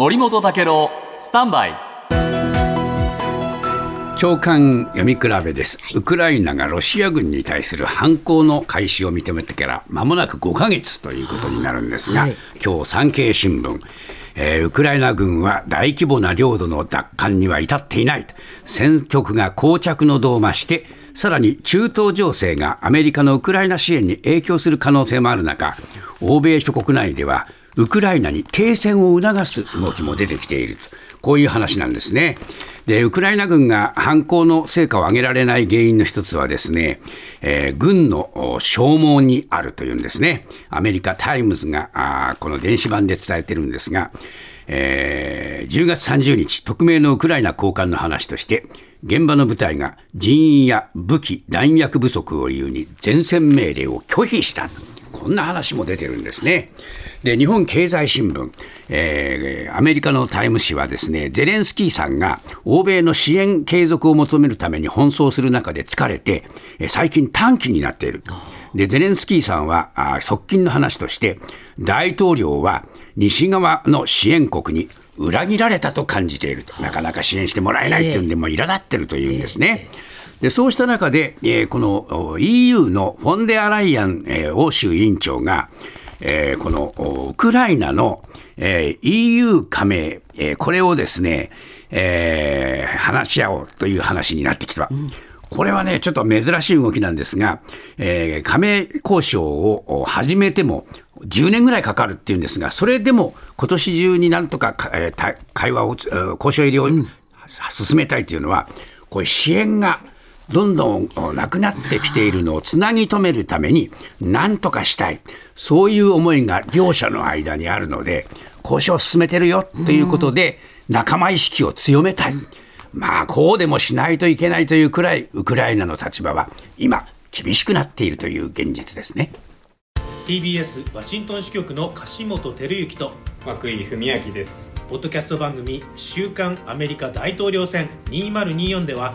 森本武郎スタンバイ。長官読み比べです、ウクライナがロシア軍に対する反攻の開始を認めてから間もなく5か月ということになるんですが、はい、今日産経新聞えー、ウクライナ軍は大規模な領土の奪還には至っていない戦局が膠着の度を増してさらに中東情勢がアメリカのウクライナ支援に影響する可能性もある中欧米諸国内ではウクライナに停戦を促す動きも出てきているこういう話なんですね。でウクライナ軍が反攻の成果を上げられない原因の一つはですね、えー、軍の消耗にあるというんですね。アメリカタイムズがあこの電子版で伝えてるんですが、えー、10月30日、匿名のウクライナ高官の話として、現場の部隊が人員や武器、弾薬不足を理由に前線命令を拒否した。こんな話も出てるんですね。で日本経済新聞、えー、アメリカのタイム誌はですねゼレンスキーさんが欧米の支援継続を求めるために奔走する中で疲れて、え最近短期になっている。でゼレンスキーさんはあ側近の話として大統領は西側の支援国に裏切られたと感じているなかなか支援してもらえないというんで、も苛立ってるというんですね。でそうした中で、えー、この EU のフォンデアライアン、えー、欧州委員長が、えー、このウクライナの、えー、EU 加盟、えー、これをですね、えー、話し合おうという話になってきた。うんこれはね、ちょっと珍しい動きなんですが、えー、加盟交渉を始めても10年ぐらいかかるっていうんですが、それでも今年中になんとか、えー、会話を、交渉入りを進めたいというのは、これ支援がどんどんなくなってきているのをつなぎ止めるために何とかしたい。そういう思いが両者の間にあるので交渉を進めてるよということで仲間意識を強めたい。まあこうでもしないといけないというくらいウクライナの立場は今厳しくなっているという現実ですね。TBS ワシントン支局の樫本照之と涌井文明です。ポッドキャスト番組「週刊アメリカ大統領選2024」では